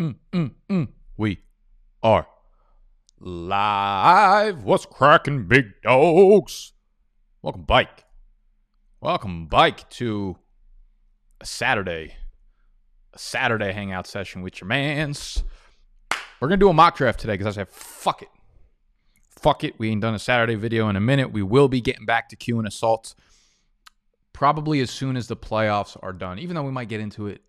mm, mm, mm. We are live. What's cracking, big dogs? Welcome, bike. Welcome, bike, to a Saturday, a Saturday hangout session with your mans. We're gonna do a mock draft today because I said, "Fuck it, fuck it." We ain't done a Saturday video in a minute. We will be getting back to Q and assault probably as soon as the playoffs are done. Even though we might get into it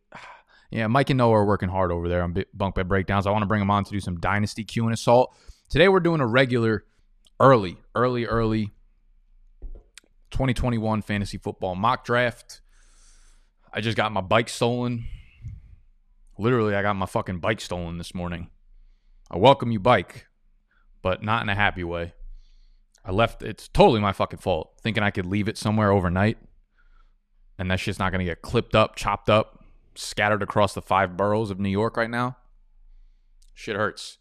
yeah, Mike and Noah are working hard over there on bunk bed breakdowns. I want to bring them on to do some dynasty Q and assault. Today we're doing a regular, early, early, early 2021 fantasy football mock draft. I just got my bike stolen. Literally, I got my fucking bike stolen this morning. I welcome you, bike, but not in a happy way. I left. It's totally my fucking fault. Thinking I could leave it somewhere overnight, and that shit's not gonna get clipped up, chopped up, scattered across the five boroughs of New York right now. Shit hurts.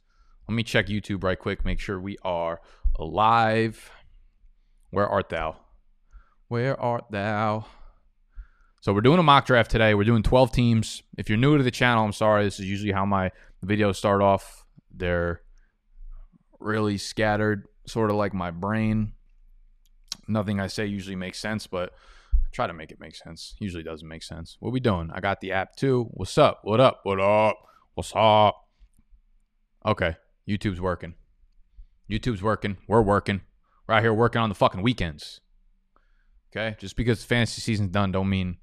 Let me check YouTube right quick, make sure we are alive. Where art thou? Where art thou? So we're doing a mock draft today. We're doing 12 teams. If you're new to the channel, I'm sorry. This is usually how my videos start off. They're really scattered, sort of like my brain. Nothing I say usually makes sense, but try to make it make sense. Usually doesn't make sense. What we doing? I got the app too. What's up? What up? What up? What's up? Okay, YouTube's working. YouTube's working. We're working. We're out here working on the fucking weekends. Okay, just because fantasy season's done don't mean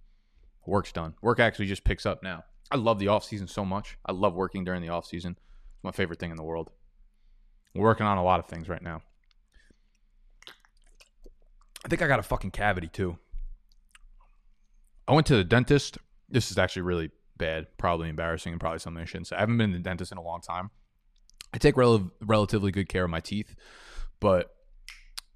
work's done. Work actually just picks up now. I love the off season so much. I love working during the off season. It's my favorite thing in the world. We're working on a lot of things right now. I think I got a fucking cavity too. I went to the dentist. This is actually really bad, probably embarrassing, and probably something I shouldn't say. I haven't been to the dentist in a long time. I take rel- relatively good care of my teeth, but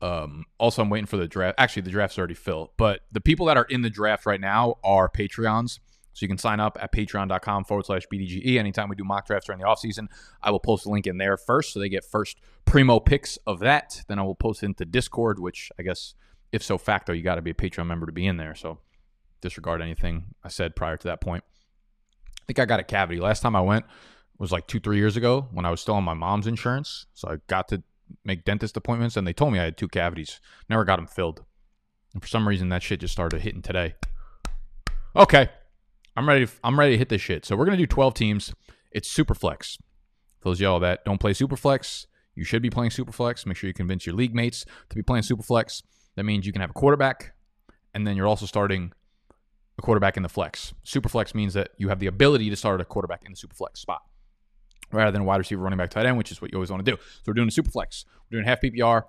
um, also I'm waiting for the draft. Actually, the draft's already filled, but the people that are in the draft right now are Patreons. So you can sign up at patreon.com forward slash BDGE. Anytime we do mock drafts during the offseason, I will post a link in there first so they get first primo picks of that. Then I will post it into Discord, which I guess if so facto, you got to be a Patreon member to be in there. So disregard anything I said prior to that point. I think I got a cavity. Last time I went was like two, three years ago when I was still on my mom's insurance. So I got to make dentist appointments and they told me I had two cavities. Never got them filled. And for some reason that shit just started hitting today. Okay. I'm ready. I'm ready to hit this shit. So we're gonna do 12 teams. It's super flex. For those y'all that don't play super flex, you should be playing super flex. Make sure you convince your league mates to be playing super flex. That means you can have a quarterback, and then you're also starting a quarterback in the flex. Super flex means that you have the ability to start a quarterback in the super flex spot rather than wide receiver, running back, tight end, which is what you always want to do. So we're doing a super flex. We're doing half PPR,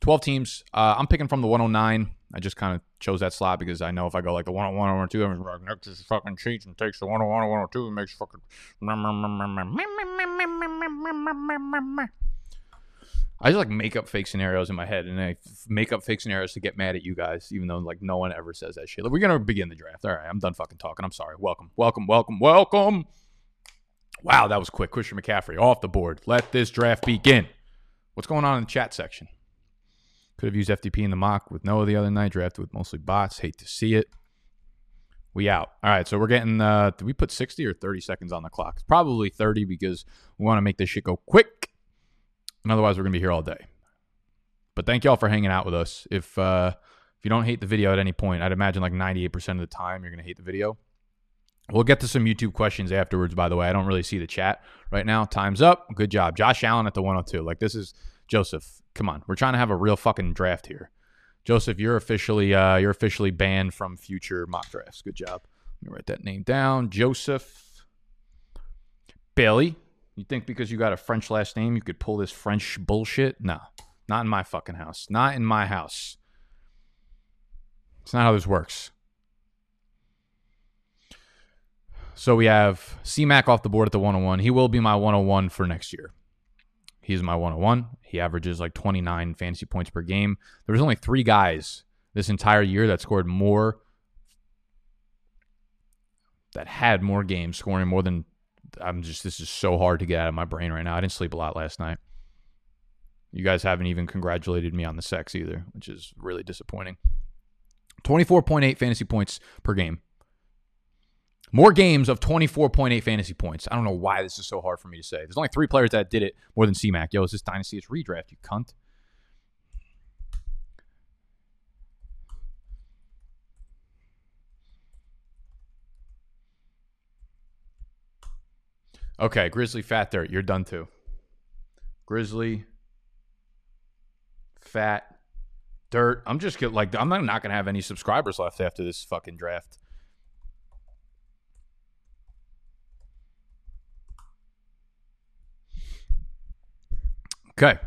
12 teams. Uh, I'm picking from the 109. I just kind of chose that slot because I know if I go like the 101 or 102, I'm like, fucking cheats and takes the 101 or 102 and makes fucking. I just like make up fake scenarios in my head, and I make up fake scenarios to get mad at you guys, even though like no one ever says that shit. Like, we're gonna begin the draft. All right, I'm done fucking talking. I'm sorry. Welcome, welcome, welcome, welcome. Wow, that was quick. Christian McCaffrey off the board. Let this draft begin. What's going on in the chat section? Could have used FTP in the mock with Noah the other night. Drafted with mostly bots. Hate to see it. We out. All right, so we're getting. uh Did we put 60 or 30 seconds on the clock? It's probably 30 because we want to make this shit go quick and otherwise we're gonna be here all day. But thank y'all for hanging out with us. If uh, if you don't hate the video at any point, I'd imagine like 98% of the time you're gonna hate the video. We'll get to some YouTube questions afterwards. By the way, I don't really see the chat right now. Time's up. Good job, Josh Allen at the 102. Like this is Joseph. Come on, we're trying to have a real fucking draft here. Joseph, you're officially uh, you're officially banned from future mock drafts. Good job. Let me write that name down. Joseph Bailey. You think because you got a French last name, you could pull this French bullshit? No, not in my fucking house. Not in my house. It's not how this works. So we have CMAC off the board at the 101. He will be my 101 for next year. He's my 101. He averages like 29 fantasy points per game. There was only three guys this entire year that scored more, that had more games, scoring more than I'm just this is so hard to get out of my brain right now. I didn't sleep a lot last night. You guys haven't even congratulated me on the sex either, which is really disappointing. 24.8 fantasy points per game. More games of 24.8 fantasy points. I don't know why this is so hard for me to say. There's only three players that did it more than CMAC. Yo, is this Dynasty? It's redraft, you cunt. Okay, Grizzly Fat Dirt, you're done too. Grizzly Fat Dirt. I'm just get like I'm not gonna have any subscribers left after this fucking draft. Okay.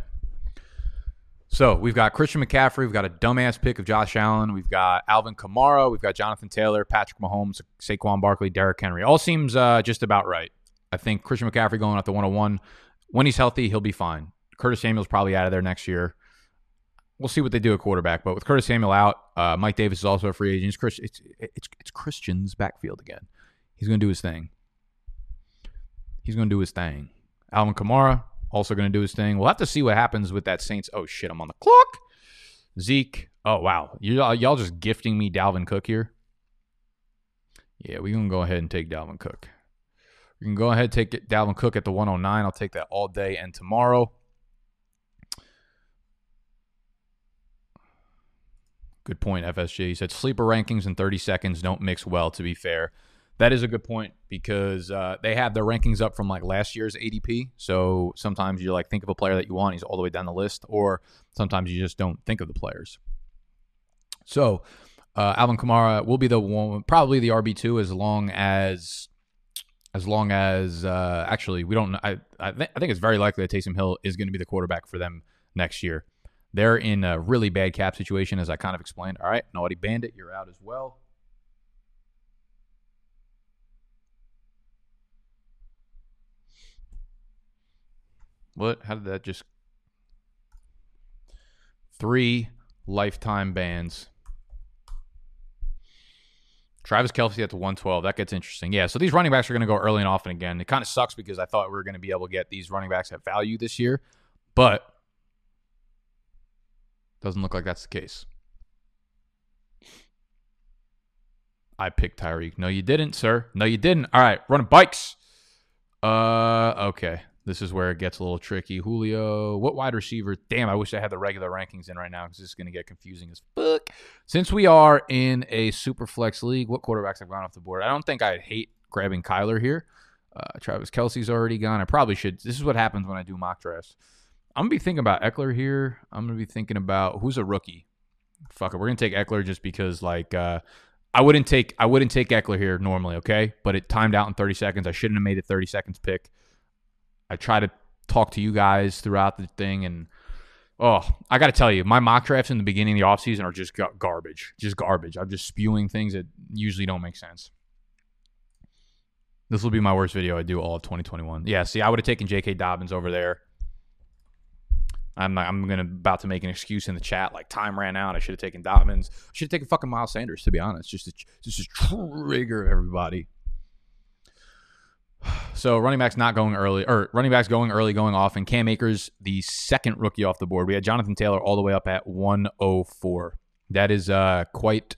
So we've got Christian McCaffrey. We've got a dumbass pick of Josh Allen. We've got Alvin Kamara. We've got Jonathan Taylor, Patrick Mahomes, Saquon Barkley, Derrick Henry. All seems uh, just about right. I think Christian McCaffrey going out to 101. When he's healthy, he'll be fine. Curtis Samuel's probably out of there next year. We'll see what they do at quarterback. But with Curtis Samuel out, uh, Mike Davis is also a free agent. It's, Chris, it's, it's, it's Christian's backfield again. He's going to do his thing. He's going to do his thing. Alvin Kamara, also going to do his thing. We'll have to see what happens with that Saints. Oh shit, I'm on the clock. Zeke. Oh wow, you y'all just gifting me Dalvin Cook here. Yeah, we can go ahead and take Dalvin Cook. We can go ahead and take Dalvin Cook at the 109. I'll take that all day and tomorrow. Good point, FSG. He said sleeper rankings in 30 seconds don't mix well, to be fair. That is a good point because uh, they have their rankings up from like last year's ADP. So sometimes you like think of a player that you want, he's all the way down the list, or sometimes you just don't think of the players. So uh, Alvin Kamara will be the one, probably the RB two, as long as as long as uh, actually we don't. I I, th- I think it's very likely that Taysom Hill is going to be the quarterback for them next year. They're in a really bad cap situation, as I kind of explained. All right, Naughty Bandit, you're out as well. What? How did that just. Three lifetime bans. Travis Kelce at the 112. That gets interesting. Yeah, so these running backs are going to go early and often again. It kind of sucks because I thought we were going to be able to get these running backs at value this year, but doesn't look like that's the case. I picked Tyreek. No, you didn't, sir. No, you didn't. All right, running bikes. Uh, okay. This is where it gets a little tricky. Julio, what wide receiver? Damn, I wish I had the regular rankings in right now because this is going to get confusing as fuck. Since we are in a super flex league, what quarterbacks have gone off the board? I don't think I'd hate grabbing Kyler here. Uh, Travis Kelce's already gone. I probably should. This is what happens when I do mock drafts. I'm gonna be thinking about Ekeler here. I'm gonna be thinking about who's a rookie. Fuck it, we're gonna take Ekeler just because like uh, I wouldn't take I wouldn't take Ekeler here normally, okay? But it timed out in 30 seconds. I shouldn't have made it 30 seconds pick. I try to talk to you guys throughout the thing and oh, I got to tell you, my mock drafts in the beginning of the offseason are just garbage. Just garbage. I'm just spewing things that usually don't make sense. This will be my worst video I do all of 2021. Yeah, see, I would have taken J.K. Dobbins over there. I'm I'm gonna about to make an excuse in the chat like time ran out. I should have taken Dobbins. I should have taken fucking Miles Sanders to be honest, just to just trigger everybody. So running backs not going early, or running backs going early, going off, and Cam Akers, the second rookie off the board. We had Jonathan Taylor all the way up at 104. That is uh, quite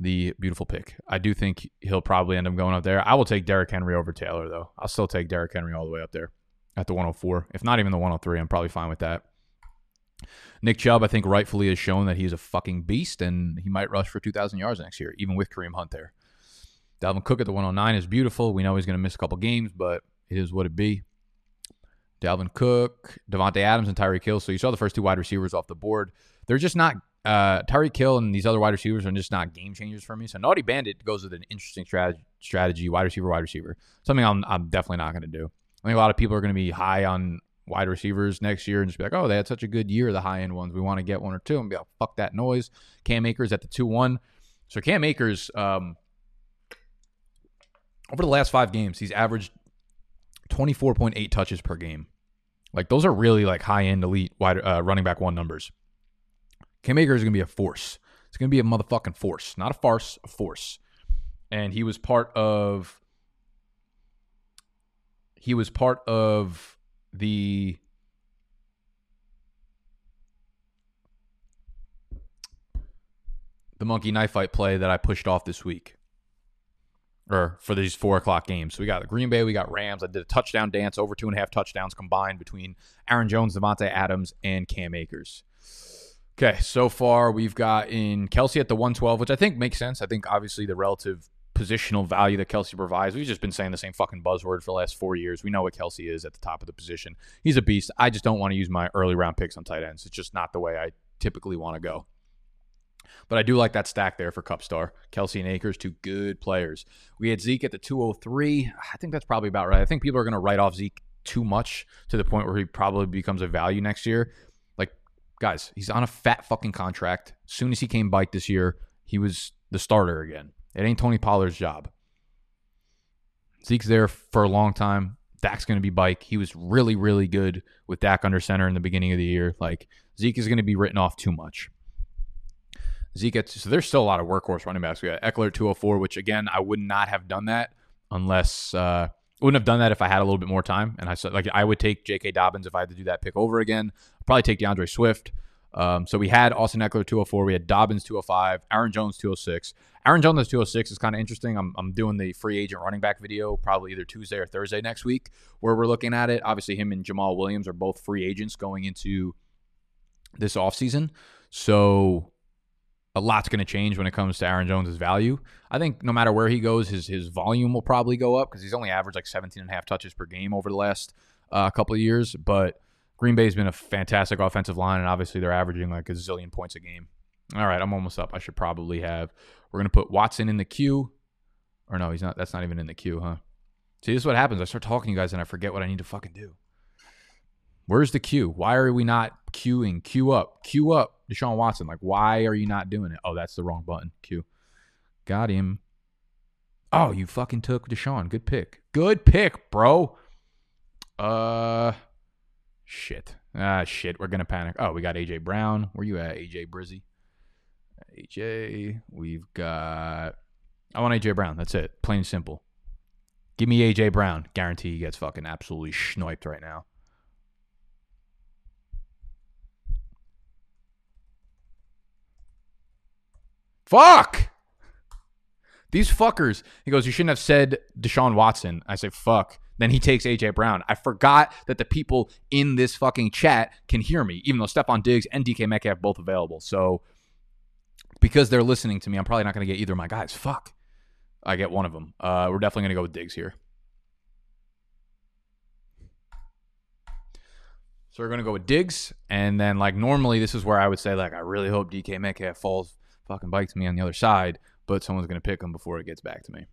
the beautiful pick. I do think he'll probably end up going up there. I will take Derrick Henry over Taylor, though. I'll still take Derrick Henry all the way up there at the 104. If not even the 103, I'm probably fine with that. Nick Chubb, I think rightfully has shown that he's a fucking beast and he might rush for 2,000 yards next year, even with Kareem Hunt there. Dalvin Cook at the 109 is beautiful. We know he's going to miss a couple games, but it is what it be. Dalvin Cook, Davante Adams, and Tyreek Hill. So you saw the first two wide receivers off the board. They're just not uh, Tyreek Hill and these other wide receivers are just not game changers for me. So Naughty Bandit goes with an interesting strategy, strategy wide receiver, wide receiver. Something I'm, I'm definitely not going to do. I think a lot of people are going to be high on wide receivers next year and just be like, oh, they had such a good year, the high end ones. We want to get one or two and be like, fuck that noise. Cam Akers at the 2 1. So Cam Akers, um, over the last five games, he's averaged 24.8 touches per game. Like those are really like high end elite wide uh, running back one numbers. Cam Akers is gonna be a force. It's gonna be a motherfucking force, not a farce, a force. And he was part of. He was part of the. The monkey knife fight play that I pushed off this week. Or for these four o'clock games. So we got the Green Bay, we got Rams. I did a touchdown dance, over two and a half touchdowns combined between Aaron Jones, Davante Adams, and Cam Akers. Okay, so far we've got in Kelce at the 112, which I think makes sense. I think obviously the relative positional value that Kelce provides. We've just been saying the same fucking buzzword for the last four years. We know what Kelce is at the top of the position. He's a beast. I just don't want to use my early round picks on tight ends. It's just not the way I typically want to go. But I do like that stack there for Cup Star. Kelce and Akers, two good players. We had Zeke at the 203. I think that's probably about right. I think people are going to write off Zeke too much to the point where he probably becomes a value next year. Like, guys, he's on a fat fucking contract. As soon as he came bike this year, he was the starter again. It ain't Tony Pollard's job. Zeke's there for a long time. Dak's going to be bike. He was really, really good with Dak under center in the beginning of the year. Like Zeke is going to be written off too much. Zeke so there's still a lot of workhorse running backs. We got Ekeler 204, which again I would not have done that unless uh, wouldn't have done that if I had a little bit more time. And I said like I would take J.K. Dobbins if I had to do that pick over again. I'd probably take D'Andre Swift. Um, so we had Austin Ekeler 204, we had Dobbins 205, Aaron Jones 206. Aaron Jones 206 is kind of interesting. I'm, I'm doing the free agent running back video probably either Tuesday or Thursday next week where we're looking at it. Obviously, him and Jamaal Williams are both free agents going into this offseason. So a lot's going to change when it comes to Aaron Jones' value. I think no matter where he goes, his his volume will probably go up because he's only averaged like 17 and a half touches per game over the last uh, couple of years. But Green Bay's been a fantastic offensive line, and obviously they're averaging like a zillion points a game. All right, I'm almost up. I should probably have. We're gonna put Watson in the queue, or no, he's not. That's not even in the queue, huh? See, this is what happens. I start talking to you guys, and I forget what I need to fucking do. Where's the queue? Why are we not queuing? Queue up, queue up, Deshaun Watson. Like, why are you not doing it? Oh, that's the wrong button. Q. Got him. Oh, you fucking took Deshaun. Good pick. Good pick, bro. Uh. Shit. Ah, shit. We're gonna panic. Oh, we got AJ Brown. Where you at, AJ Brizzy? AJ. We've got. I want AJ Brown. That's it. Plain simple. Give me AJ Brown. Guarantee he gets fucking absolutely sniped right now. Fuck. These fuckers. He goes, You shouldn't have said Deshaun Watson. I say, Fuck. Then he takes AJ Brown. I forgot that the people in this fucking chat can hear me, even though Stefon Diggs and DK Metcalf both available. So because they're listening to me, I'm probably not going to get either of my guys. Fuck. I get one of them. Uh, we're definitely going to go with Diggs here. So we're going to go with Diggs. And then, like, normally this is where I would say, like, I really hope DK Metcalf falls fucking bites me on the other side, but someone's going to pick him before it gets back to me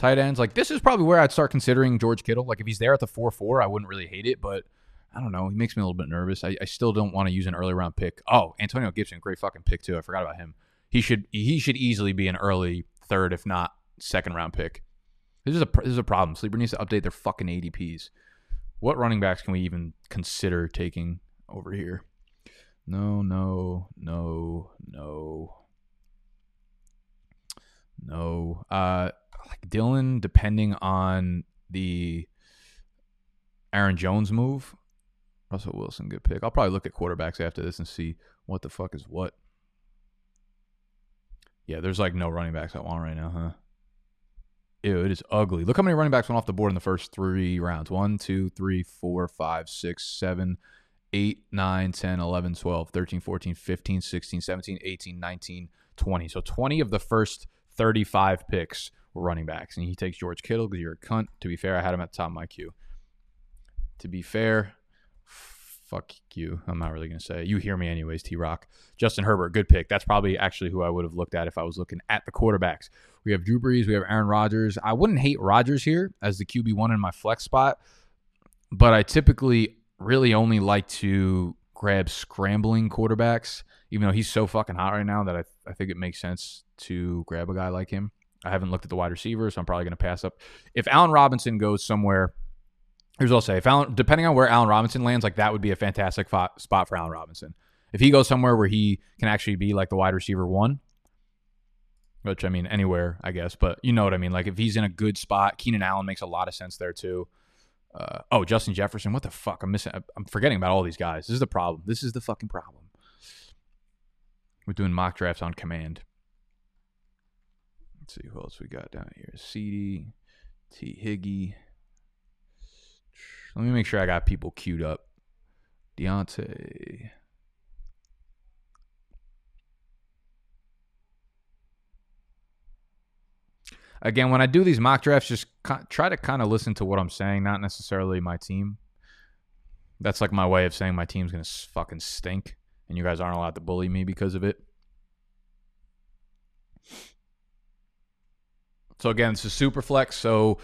tight ends. Like this is probably where I'd start considering George Kittle. Like if he's there at the four four, I wouldn't really hate it, but I don't know. He makes me a little bit nervous. I, I still don't want to use an early round pick. Oh, Antonio Gibson, great fucking pick too. I forgot about him. He should he should easily be an early third, if not second round pick. This is a this is a problem. Sleeper needs to update their fucking ADPs. What running backs can we even consider taking over here? No, no, no, no, no. Uh, like Dillon, depending on the Aaron Jones move. Russell Wilson, good pick. I'll probably look at quarterbacks after this and see what the fuck is what. Yeah, there's like no running backs I want right now, huh? Ew, it is ugly. Look how many running backs went off the board in the first three rounds 1, 2, 3, 4, 5, 6, 7, 8, 9, 10, 11, 12, 13, 14, 15, 16, 17, 18, 19, 20. So 20 of the first 35 picks were running backs. And he takes George Kittle because you're a cunt. To be fair, I had him at the top of my queue. To be fair, fuck you. I'm not really going to say. You hear me anyways, T Rock. Justin Herbert, good pick. That's probably actually who I would have looked at if I was looking at the quarterbacks. We have Drew Brees. We have Aaron Rodgers. I wouldn't hate Rodgers here as the QB1 in my flex spot, but I typically really only like to grab scrambling quarterbacks, even though he's so fucking hot right now that I, I think it makes sense to grab a guy like him. I haven't looked at the wide receivers, so I'm probably going to pass up. If Allen Robinson goes somewhere, here's what I'll say: if depending on where Allen Robinson lands, like that would be a fantastic fo- spot for Allen Robinson. If he goes somewhere where he can actually be like the wide receiver one, which I mean anywhere, I guess, but you know what I mean. Like if he's in a good spot, Keenan Allen makes a lot of sense there too. Uh, oh, Justin Jefferson, what the fuck? I'm missing. I'm forgetting about all these guys. This is the problem. This is the fucking problem. We're doing mock drafts on command. Let's see who else we got down here. CD, T Higgy. Let me make sure I got people queued up. Diontae. Again, when I do these mock drafts, just try to kind of listen to what I'm saying, not necessarily my team. That's like my way of saying my team's going to fucking stink, and you guys aren't allowed to bully me because of it. So again, it's a super flex. So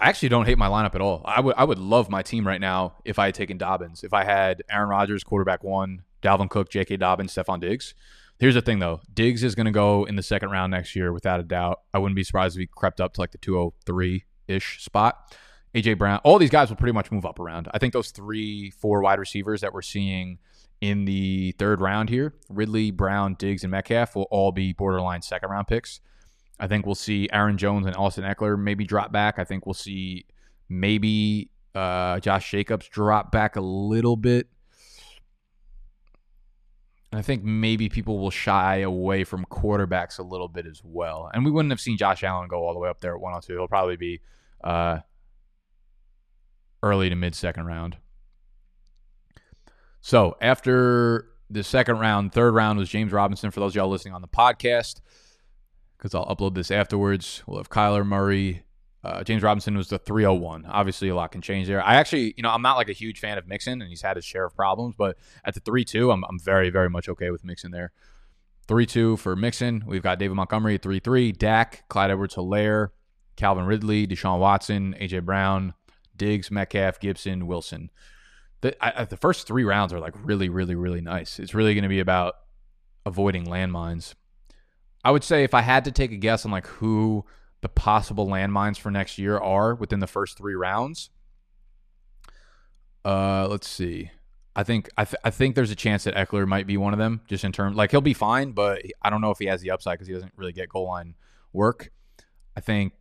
I actually don't hate my lineup at all. I would I would love my team right now if I had taken Dobbins. If I had Aaron Rodgers, quarterback one, Dalvin Cook, J.K. Dobbins, Stefon Diggs. Here's the thing though, Diggs is going to go in the second round next year without a doubt. I wouldn't be surprised if he crept up to like the 203 ish spot. AJ Brown, all these guys will pretty much move up around. I think those three, four wide receivers that we're seeing in the third round here, Ridley, Brown, Diggs, and Metcalf, will all be borderline second round picks. I think we'll see Aaron Jones and Austin Ekeler maybe drop back. I think we'll see maybe uh, Josh Jacobs drop back a little bit. I think maybe people will shy away from quarterbacks a little bit as well. And we wouldn't have seen Josh Allen go all the way up there at 102. He'll probably be uh, early to mid second round. So after the second round, third round was James Robinson. For those y'all listening on the podcast, because I'll upload this afterwards. We'll have Kyler Murray. Uh, James Robinson was the 301. Obviously, a lot can change there. I actually, you know, I'm not like a huge fan of Mixon, and he's had his share of problems, but at the 3 2, I'm, I'm very, very much okay with Mixon there. 3 2 for Mixon. We've got David Montgomery at 3 3, Dak, Clyde Edwards Helaire, Calvin Ridley, Deshaun Watson, A.J. Brown, Diggs, Metcalf, Gibson, Wilson. The, I, the first three rounds are like really, really, really nice. It's really going to be about avoiding landmines. I would say if I had to take a guess on like who the possible landmines for next year are within the first three rounds, uh, let's see. I think I, th- I think there's a chance that Ekeler might be one of them, just in terms like he'll be fine, but I don't know if he has the upside because he doesn't really get goal line work. I think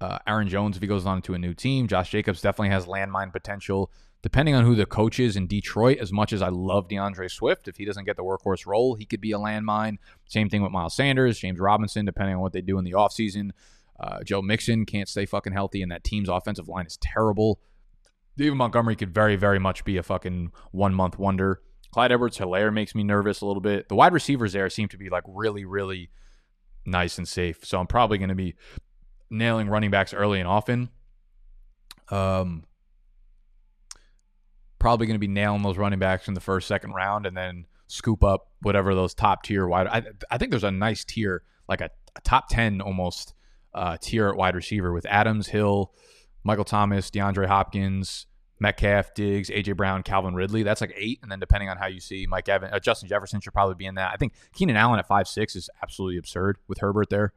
uh, Aaron Jones if he goes on to a new team, Josh Jacobs definitely has landmine potential depending on who the coach is in Detroit, as much as I love D'Andre Swift, if he doesn't get the workhorse role, he could be a landmine. Same thing with Miles Sanders, James Robinson, depending on what they do in the offseason. Uh, Joe Mixon can't stay fucking healthy, and that team's offensive line is terrible. David Montgomery could very, very much be a fucking one month wonder. Clyde Edwards Helaire makes me nervous a little bit. The wide receivers there seem to be like really, really nice and safe. So I'm probably going to be nailing running backs early and often. Um, probably going to be nailing those running backs in the first, second round, and then scoop up whatever those top tier wide. I, I think there's a nice tier, like a, a top ten almost uh, tier at wide receiver with Adams, Hill, Michael Thomas, DeAndre Hopkins, Metcalf, Diggs, AJ Brown, Calvin Ridley. That's like eight, and then depending on how you see Mike Evans, uh, Justin Jefferson should probably be in that. I think Keenan Allen at five six is absolutely absurd with Herbert there.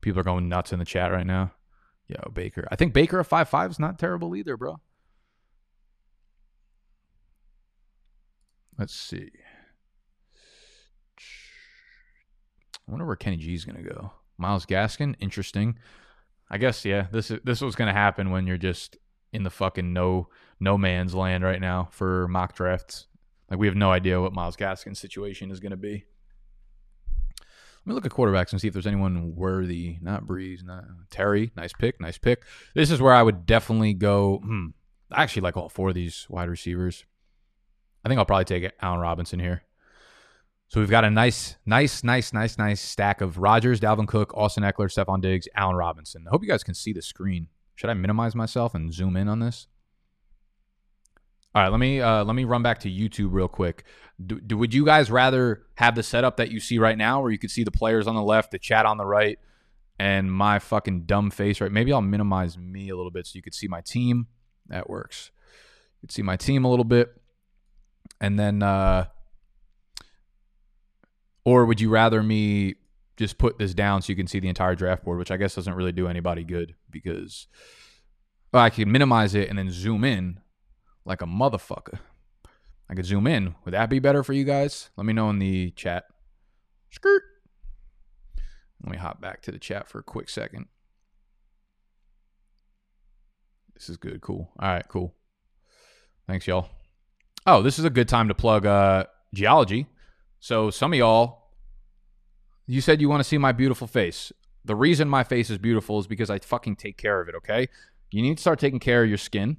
People are going nuts in the chat right now. Yo, Baker. I think Baker at five five is not terrible either, bro. Let's see. I wonder where Kenny G is going to go. Myles Gaskin, interesting. I guess yeah. This is this was going to happen when you're just in the fucking no no man's land right now for mock drafts. Like we have no idea what Myles Gaskin's situation is going to be. Let me look at quarterbacks and see if there's anyone worthy. Not Brees, not Terry. Nice pick, nice pick. This is where I would definitely go. Hmm, I actually like all four of these wide receivers. I think I'll probably take Allen Robinson here. So we've got a nice, nice, nice, nice, nice stack of Rodgers, Dalvin Cook, Austin Ekeler, Stefon Diggs, Allen Robinson. I hope you guys can see the screen. Should I minimize myself and zoom in on this? All right, let me uh, let me run back to YouTube real quick. Do, do, would you guys rather have the setup that you see right now, where you could see the players on the left, the chat on the right, and my fucking dumb face right? Maybe I'll minimize me a little bit so you could see my team. That works. You could see my team a little bit and then uh or would you rather me just put this down so you can see the entire draft board, which I guess doesn't really do anybody good because well, I can minimize it and then zoom in like a motherfucker. I could zoom in. Would that be better for you guys? Let me know in the chat. Skirt. Let me hop back to the chat for a quick second. This is good. Cool. All right, cool. Thanks, y'all. Oh, this is a good time to plug uh, geologie. So some of y'all, you said you want to see my beautiful face. The reason my face is beautiful is because I fucking take care of it, okay? You need to start taking care of your skin.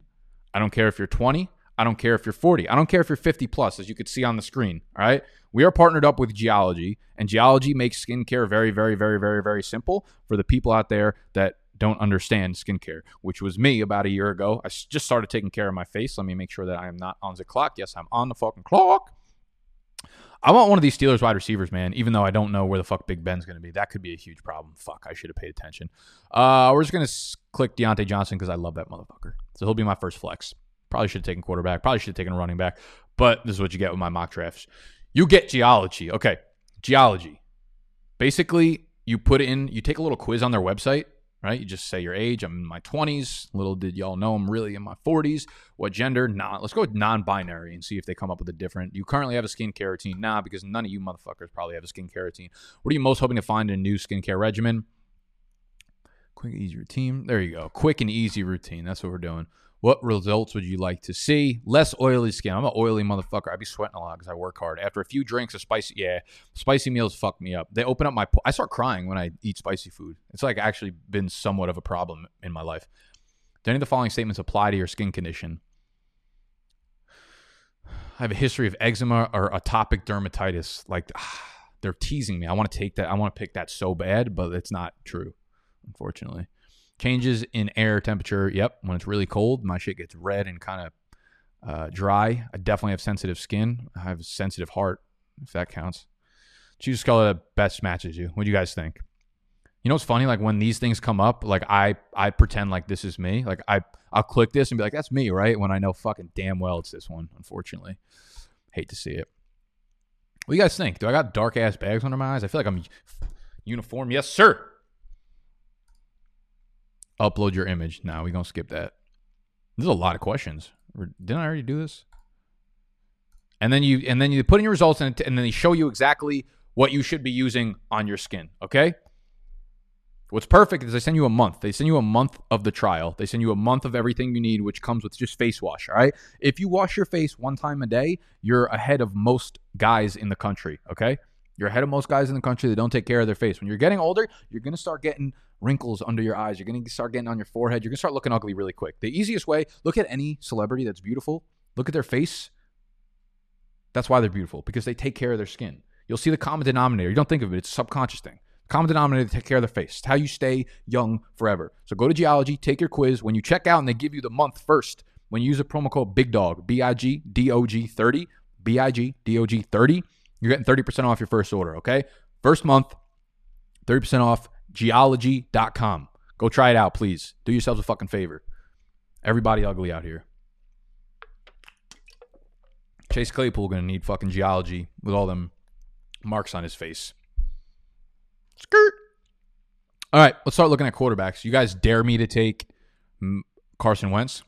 I don't care if you're 20. I don't care if you're 40. I don't care if you're 50 plus, as you could see on the screen. All right. We are partnered up with Geologie, and Geologie makes skincare very, very, very, very, very simple for the people out there that don't understand skincare, which was me about a year ago. I just started taking care of my face. Let me make sure that I am not on the clock. Yes, I'm on the fucking clock. I want one of these Steelers wide receivers, man, even though I don't know where the fuck Big Ben's going to be. That could be a huge problem. Fuck, I should have paid attention. Uh, we're just going to click Diontae Johnson because I love that motherfucker. So he'll be my first flex. Probably should have taken quarterback. Probably should have taken running back. But this is what you get with my mock drafts. You get geologie. Okay, geologie. Basically, you put in, you take a little quiz on their website right? You just say your age. I'm in my 20s. Little did y'all know I'm really in my 40s. What gender? Not. Let's go with non-binary and see if they come up with a different. You currently have a skincare routine, nah, because none of you motherfuckers probably have a skincare routine. What are you most hoping to find in a new skincare regimen? Quick, easy routine. There you go. Quick and easy routine. That's what we're doing. What results would you like to see? Less oily skin. I'm an oily motherfucker. I'd be sweating a lot because I work hard. After a few drinks of spicy, yeah, spicy meals fuck me up. They open up my. I start crying when I eat spicy food. It's like actually been somewhat of a problem in my life. Do any of the following statements apply to your skin condition? I have a history of eczema or atopic dermatitis. Like ah, they're teasing me. I want to take that. I want to pick that so bad, but it's not true, unfortunately. Changes in air temperature. Yep. When it's really cold, my shit gets red and kind of uh, dry. I definitely have sensitive skin. I have a sensitive heart, if that counts. Choose color that best matches you. What do you guys think? You know what's funny? Like when these things come up, like I I pretend like this is me. Like I I'll click this and be like, that's me, right? When I know fucking damn well it's this one. Unfortunately, hate to see it. What do you guys think? Do I got dark ass bags under my eyes? I feel like I'm uniform. Yes, sir upload your image. Now we're gonna skip that. There's a lot of questions. Didn't I already do this? And then you and then you put in your results and, and then they show you exactly what you should be using on your skin. Okay. What's perfect is they send you a month. They send you a month of the trial. They send you a month of everything you need, which comes with just face wash. All right. If you wash your face one time a day, you're ahead of most guys in the country. Okay. You're ahead of most guys in the country that don't take care of their face. When you're getting older, you're going to start getting wrinkles under your eyes. You're going to start getting on your forehead. You're going to start looking ugly really quick. The easiest way, look at any celebrity that's beautiful, look at their face. That's why they're beautiful because they take care of their skin. You'll see the common denominator. You don't think of it, it's a subconscious thing. Common denominator to take care of their face. It's how you stay young forever. So go to geologie, take your quiz. When you check out and they give you the month first, when you use a promo code Big Dog, B I G D O G 30, B I G D O G 30, you're getting 30% off your first order, okay? First month, 30% off geologie.com. Go try it out, please. Do yourselves a fucking favor. Everybody ugly out here. Chase Claypool gonna need fucking geologie with all them marks on his face. Skirt. All right, let's start looking at quarterbacks. You guys dare me to take Carson Wentz?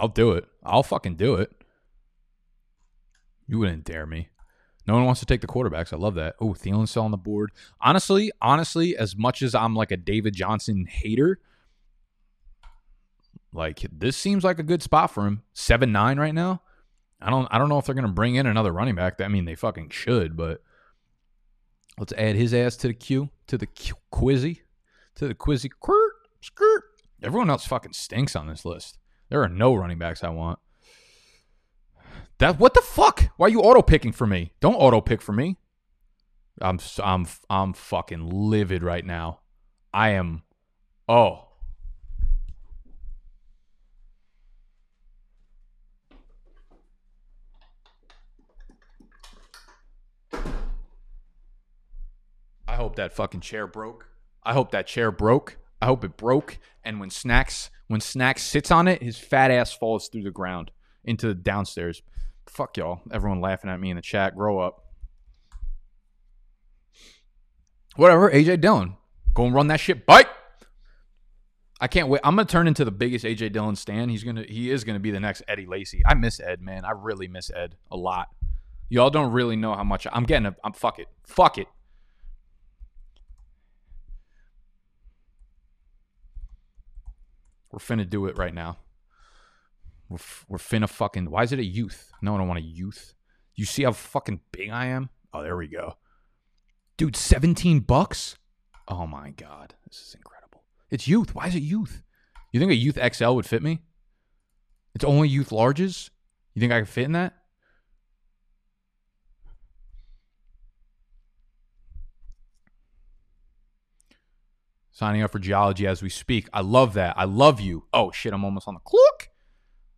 I'll do it. I'll fucking do it. You wouldn't dare me. No one wants to take the quarterbacks. I love that. Oh, Thielen's still on the board. Honestly, honestly, as much as I'm like a David Johnson hater, like this seems like a good spot for him. Seven nine right now. I don't I don't know if they're gonna bring in another running back. I mean, they fucking should, but let's add his ass to the queue, to the quizzy, to the quizzy. Everyone else fucking stinks on this list. There are no running backs I want. That what the fuck? Why are you auto picking for me? Don't auto pick for me. I'm I'm I'm fucking livid right now. I am oh. I hope that fucking chair broke. I hope that chair broke. I hope it broke and when snacks when snacks sits on it, his fat ass falls through the ground into the downstairs. Fuck y'all. Everyone laughing at me in the chat. Grow up. Whatever. AJ Dillon. Go and run that shit. Bike. I can't wait. I'm gonna turn into the biggest AJ Dillon stan. He's gonna he is gonna be the next Eddie Lacy. I miss Ed, man. I really miss Ed a lot. Y'all don't really know how much I'm getting. A, I'm fuck it. Fuck it. We're finna do it right now. We're, we're finna fucking. Why is it a youth? No, I don't want a youth. You see how fucking big I am? Oh, there we go. Dude, 17 bucks? Oh my god, this is incredible. It's youth. Why is it youth? You think a youth XL would fit me? It's only youth larges. You think I could fit in that? Signing up for geologie as we speak. I love that. I love you. Oh shit, I'm almost on the clock.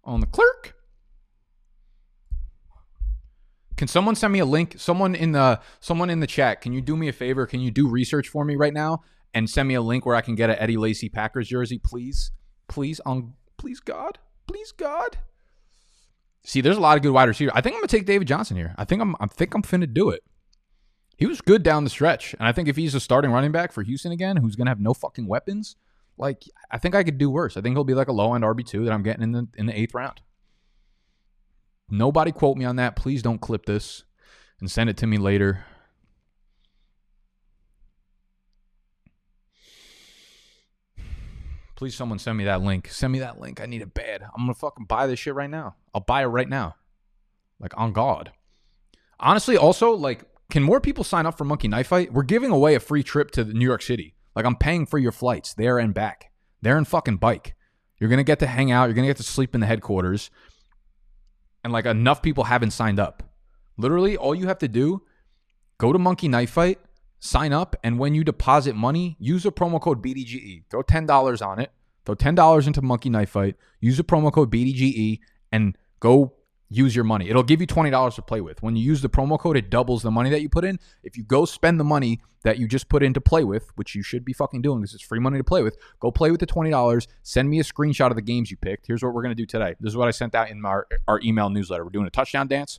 On the clerk. Can someone send me a link? Someone in the someone in the chat, can you do me a favor? Can you do research for me right now and send me a link where I can get a Eddie Lacy Packers jersey, please? Please on please God. Please God. See, there's a lot of good wide receivers. I think I'm gonna take David Johnson here. I think I'm I think I'm finna do it. He was good down the stretch. And I think if he's a starting running back for Houston again, who's to have no fucking weapons, like I think I could do worse. I think he'll be like a low end RB2 that I'm getting in the in the 8th round. Nobody quote me on that. Please don't clip this and send it to me later. Please, someone send me that link. Send me that link. I need it bad. I'm gonna fucking buy this shit right now. I'll buy it right now. Like on God. Honestly, also like can more people sign up for Monkey Knife Fight? We're giving away a free trip to New York City. Like I'm paying for your flights there and back. There and fucking bike. You're gonna get to hang out. You're gonna get to sleep in the headquarters. And like enough people haven't signed up. Literally, all you have to do, go to Monkey Knife Fight, sign up, and when you deposit money, use a promo code BDGE. Throw ten dollars on it. Throw ten dollars into Monkey Knife Fight. Use a promo code BDGE and go use your money. It'll give you $20 to play with. When you use the promo code, it doubles the money that you put in. If you go spend the money that you just put in to play with, which you should be fucking doing because it's free money to play with, go play with the $20. Send me a screenshot of the games you picked. Here's what we're going to do today. This is what I sent out in our, our email newsletter. We're doing a touchdown dance.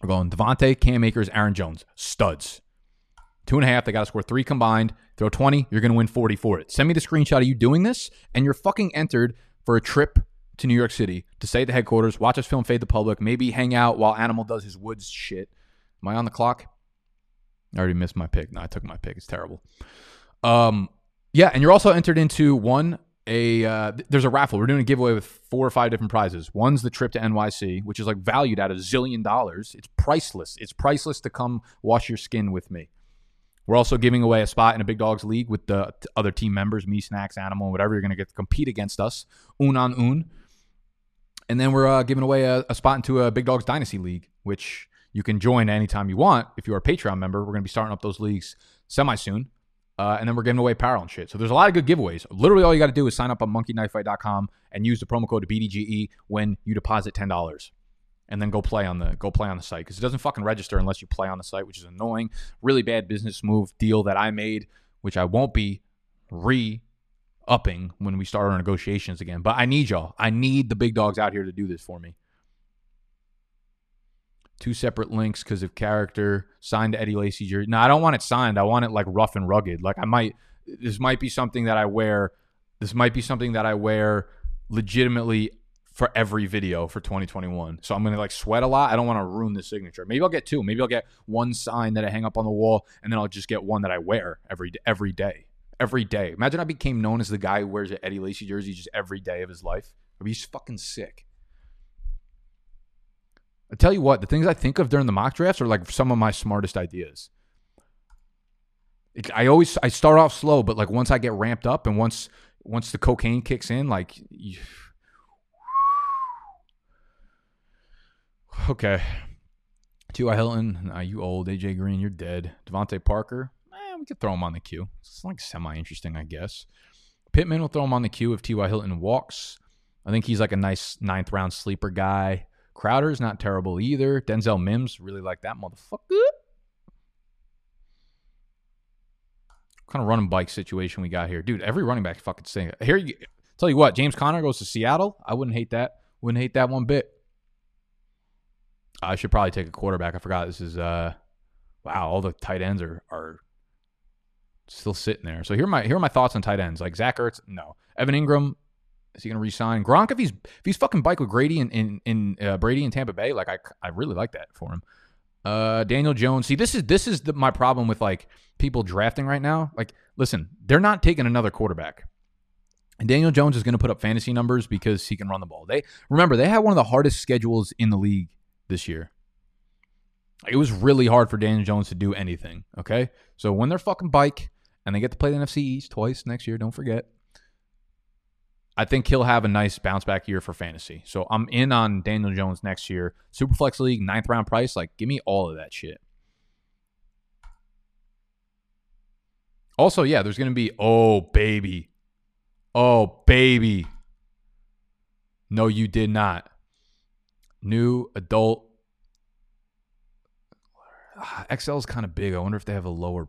We're going Davante, Cam Akers, Aaron Jones, studs. Two and a half. They got to score three combined. Throw 20. You're going to win 40 for it. Send me the screenshot of you doing this, and you're fucking entered for a trip to New York City to stay at the headquarters, watch us film Fade the Public, maybe hang out while Animal does his woods shit. Am I on the clock? I already missed my pick. No, I took my pick. It's terrible. Um, yeah, and you're also entered into one a uh, there's a raffle. We're doing a giveaway with four or five different prizes. One's the trip to NYC, which is like valued at a zillion dollars. It's priceless. It's priceless to come wash your skin with me. We're also giving away a spot in a Big Dogs League with the other team members, me, Snacks, Animal, whatever. You're going to get to compete against us, un on un. And then we're uh, giving away a, a, spot into a Big Dogs Dynasty League, which you can join anytime you want. If you're a Patreon member, we're going to be starting up those leagues semi soon. Uh, and then we're giving away apparel and shit. So there's a lot of good giveaways. Literally, all you got to do is sign up on monkeyknifefight.com and use the promo code BDGE when you deposit ten dollars, and then go play on the go play on the site because it doesn't fucking register unless you play on the site, which is annoying. Really bad business move deal that I made, which I won't be re upping when we start our negotiations again. But I need y'all. I need the big dogs out here to do this for me. Two separate links because of character. Signed Eddie Lacy jersey. No, I don't want it signed. I want it like rough and rugged. Like I might. This might be something that I wear. This might be something that I wear legitimately for every video for 2021. So I'm gonna like sweat a lot. I don't want to ruin the signature. Maybe I'll get two. Maybe I'll get one sign that I hang up on the wall, and then I'll just get one that I wear every every day every day. Imagine I became known as the guy who wears an Eddie Lacy jersey just every day of his life. I'd be fucking sick. I tell you what, the things I think of during the mock drafts are like some of my smartest ideas. I always I start off slow, but like once I get ramped up and once once the cocaine kicks in, like okay. T.Y. Hilton, nah, you old. AJ Green, you're dead. DeVante Parker, we could throw him on the queue. It's like semi interesting, I guess. Pittman will throw him on the queue if T.Y. Hilton walks. I think he's like a nice ninth round sleeper guy. Crowder's not terrible either. Denzel Mims, really like that motherfucker. Kind of running bike situation we got here, dude. Every running back fucking saying here. You tell you what, James Conner goes to Seattle. I wouldn't hate that. Wouldn't hate that one bit. I should probably take a quarterback. I forgot this is uh wow. All the tight ends are are still sitting there. So here are my here are my thoughts on tight ends. Like Zach Ertz, no. Evan Engram, is he going to resign? Gronk, if he's if he's fucking bike with Grady in in, in uh, Brady in Tampa Bay, like I I really like that for him. Uh, Daniel Jones. See, this is this is the, my problem with like people drafting right now. Like, listen, they're not taking another quarterback. And Daniel Jones is going to put up fantasy numbers because he can run the ball. They remember they had one of the hardest schedules in the league this year. It was really hard for Daniel Jones to do anything. Okay, so when they're fucking bike, and they get to play the NFC East twice next year. Don't forget. I think he'll have a nice bounce back year for fantasy. So I'm in on Daniel Jones next year. Superflex League, ninth round price. Like, give me all of that shit. Also, yeah, there's going to be, oh, baby. Oh, baby. No, you did not. New adult. XL is kind of big. I wonder if they have a lower.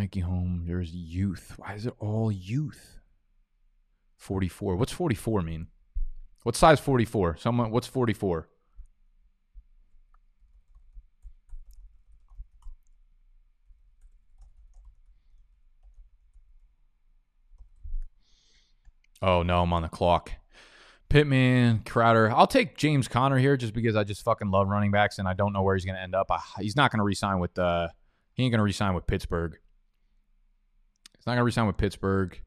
Nike home. There's youth. Why is it all youth? 44. What's 44 mean? What size 44? Someone what's 44? Oh no, I'm on the clock. Pittman, Crowder. I'll take James Conner here just because I just fucking love running backs and I don't know where he's going to end up. I, he's not going to resign with uh he ain't going to resign with Pittsburgh. He's not going to resign with Pittsburgh.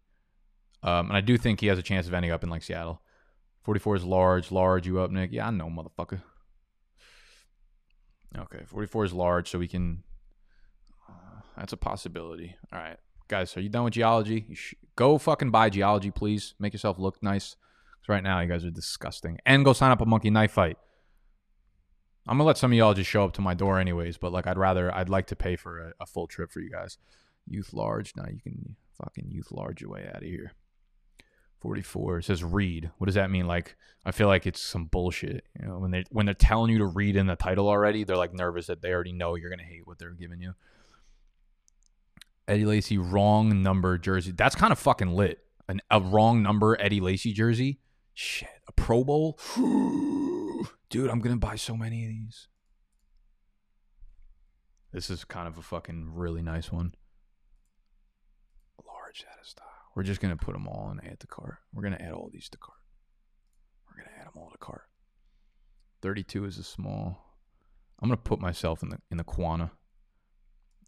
Um, and I do think he has a chance of ending up in like Seattle. 44 is large. Large, you up, Nick? Yeah, I know, motherfucker. Okay, 44 is large, so we can. Uh, that's a possibility. All right, guys, are you done with Geologie? You sh- go fucking buy Geologie, please. Make yourself look nice. Because right now, you guys are disgusting. And go sign up a monkey knife fight. I'm gonna let some of y'all just show up to my door anyways, but like I'd rather I'd like to pay for a, a full trip for you guys. Youth large. Now you can fucking youth large your way out of here. 44 it says read. What does that mean? Like I feel like it's some bullshit. You know, when they when they're telling you to read in the title already, they're like nervous that they already know you're gonna hate what they're giving you. Eddie Lacy wrong number jersey. That's kind of fucking lit. An, a wrong number Eddie Lacy jersey. Shit, a Pro Bowl. Dude, I'm gonna buy so many of these. This is kind of a fucking really nice one. Style. We're just gonna put them all and add to cart. We're gonna add all these to cart. We're gonna add them all to cart. Thirty-two is a small. I'm gonna put myself in the in the Quana.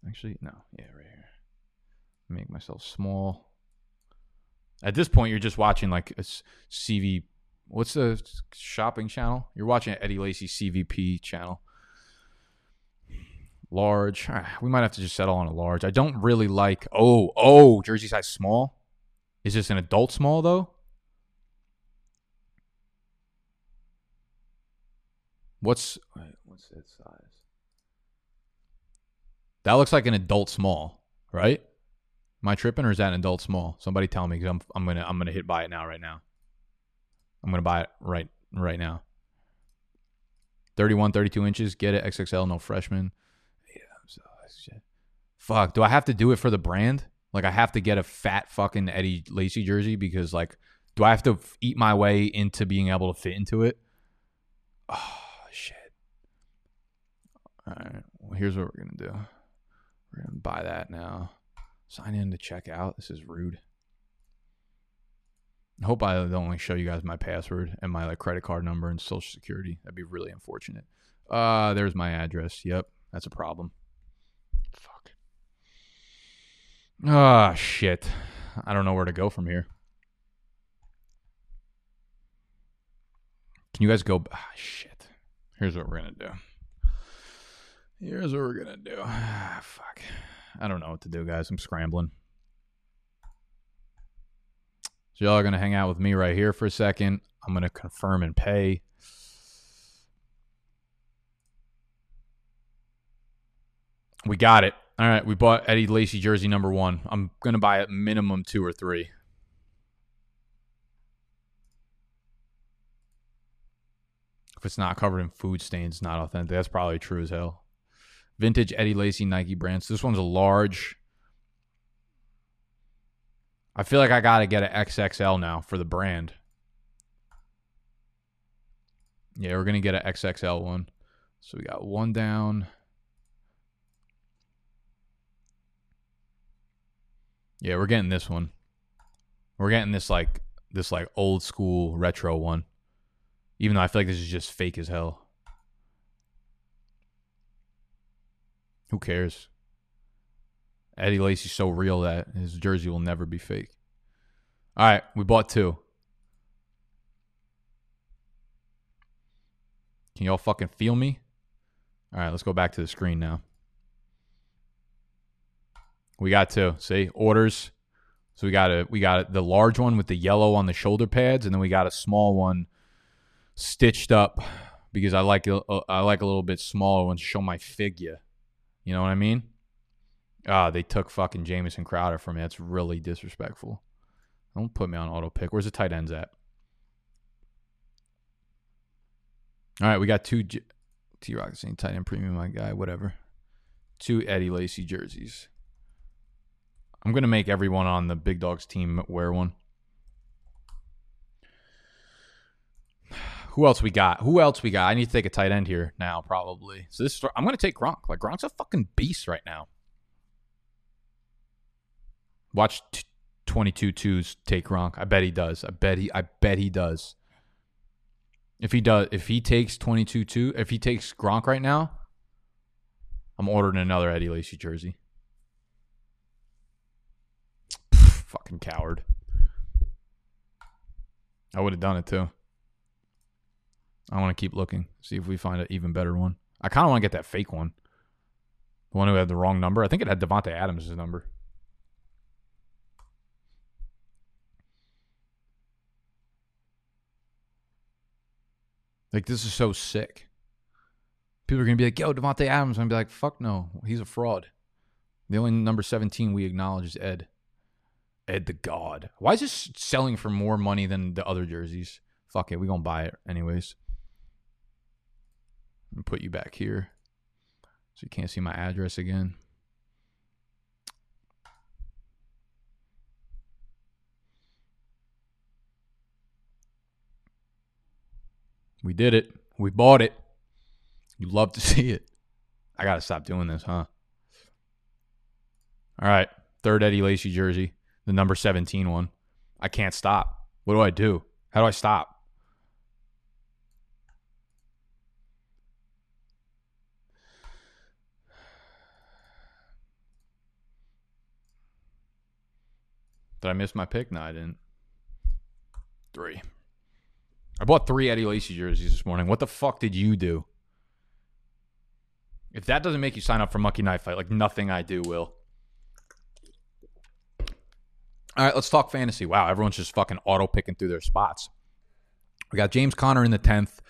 Actually, no, yeah, right here. Make myself small. At this point, you're just watching like a CV. What's the shopping channel? You're watching Eddie Lacy CVP channel. Large. Ah, we might have to just settle on a large. I don't really like. Oh, oh, jersey size small. Is this an adult small though? What's what's that size? That looks like an adult small, right? Am I tripping or is that an adult small? Somebody tell me because I'm I'm gonna I'm gonna hit buy it now right now. I'm gonna buy it right right now. 31, 32 inches, get it XXL, no freshman. So, Fuck, do I have to do it for the brand? Like I have to get a fat fucking Eddie Lacy jersey because like, do I have to eat my way into being able to fit into it? Oh shit! All right, well here's what we're gonna do. We're gonna buy that now. Sign in to check out. This is rude. I hope I don't only show you guys my password and my like credit card number and social security. That'd be really unfortunate. Uh, there's my address. Yep, that's a problem. Fuck. Ah, oh, shit. I don't know where to go from here. Can you guys go? Ah, shit. Here's what we're gonna do. Here's what we're gonna do. Ah, fuck. I don't know what to do, guys. I'm scrambling. So y'all are gonna hang out with me right here for a second. I'm gonna confirm and pay. We got it. All right, we bought Eddie Lacy jersey number one. I'm gonna buy it minimum two or three. If it's not covered in food stains, not authentic. That's probably true as hell. Vintage Eddie Lacy Nike brand. So this one's a large. I feel like I got to get an XXL now for the brand. Yeah, we're to get an XXL one. So we got one down. Yeah, we're getting this one. We're getting this like this like old school retro one. Even though I feel like this is just fake as hell. Who cares? Eddie Lacy's so real that his jersey will never be fake. All right, we bought two. Can y'all fucking feel me? All right, let's go back to the screen now. We got two. See orders. So we got a we got the large one with the yellow on the shoulder pads, and then we got a small one stitched up because I like a, I like a little bit smaller one to show my figure. You know what I mean? Ah, they took fucking Jamison Crowder from me. That's really disrespectful. Don't put me on auto pick. Where's the tight ends at? All right, we got two T Rock saying tight end premium, my guy, whatever. Two Eddie Lacy jerseys. I'm gonna make everyone on the Big Dogs team wear one. Who else we got? Who else we got? I need to take a tight end here now, probably. So this, I'm gonna take Gronk. Like Gronk's a fucking beast right now. Watch t- 22 twos take Gronk. I bet he does. I bet he. I bet he does. If he does, if he takes 22 2, if he takes Gronk right now, I'm ordering another Eddie Lacy jersey. Fucking coward. I would have done it too. I want to keep looking, see if we find an even better one. I kind of want to get that fake one. The one who had the wrong number. I think it had Davante Adams' number. Like this is so sick. People are gonna be like, "Yo, Davante Adams." I'm gonna be like, "Fuck no, he's a fraud." The only number 17 we acknowledge is Ed. Ed the God. Why is this selling for more money than the other jerseys? Fuck it, we gonna buy it anyways. And put you back here, so you can't see my address again. We did it. We bought it. You love to see it. I got to stop doing this, huh? All right. Third Eddie Lacy jersey, the number 17 one. I can't stop. What do I do? How do I stop? Did I miss my pick? No, I didn't. Three. I bought three Eddie Lacy jerseys this morning. What the fuck did you do? If that doesn't make you sign up for Monkey Knife Fight, like nothing I do will. All right, let's talk fantasy. Wow, everyone's just fucking auto picking through their spots. We got James Conner in the tenth.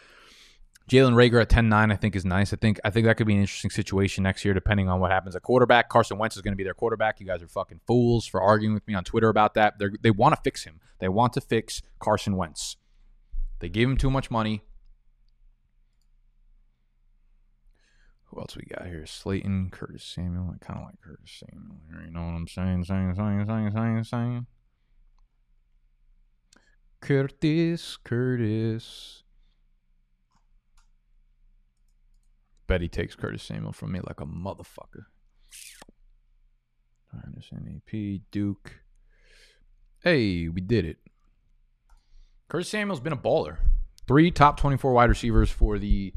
Jalen Reagor at 10-9, I think is nice. I think I think that could be an interesting situation next year, depending on what happens at quarterback. Carson Wentz is going to be their quarterback. You guys are fucking fools for arguing with me on Twitter about that. They're, they want to fix him. They want to fix Carson Wentz. They gave him too much money. Who else we got here? Slayton, Curtis Samuel. I kind of like Curtis Samuel. You know what I'm saying? Saying, saying, saying, saying, saying. Curtis, Curtis. Bet he takes Curtis Samuel from me like a motherfucker. Anderson, AP, Duke. Hey, we did it. Curtis Samuel's been a baller. Three top 24 wide receivers for the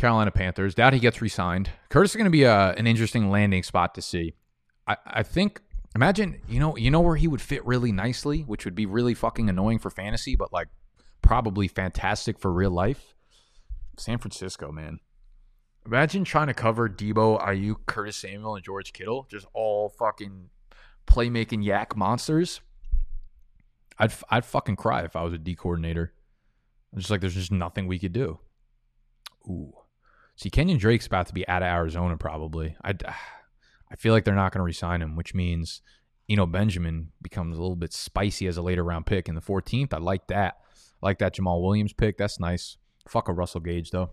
Carolina Panthers. Doubt he gets re-signed. Curtis is going to be a, an interesting landing spot to see. I, I think. Imagine you know you know where he would fit really nicely, which would be really fucking annoying for fantasy, but like probably fantastic for real life. San Francisco, man. Imagine trying to cover Deebo, Aiyuk, Curtis Samuel, and George Kittle, just all fucking playmaking yak monsters. I'd I'd fucking cry if I was a D coordinator. I'm just like, there's just nothing we could do. Ooh, see, Kenyon Drake's about to be out of Arizona probably. I I feel like they're not going to resign him, which means Eno Benjamin becomes a little bit spicy as a later round pick in the 14th. I like that. I like that Jamaal Williams pick. That's nice. Fuck a Russell Gage though.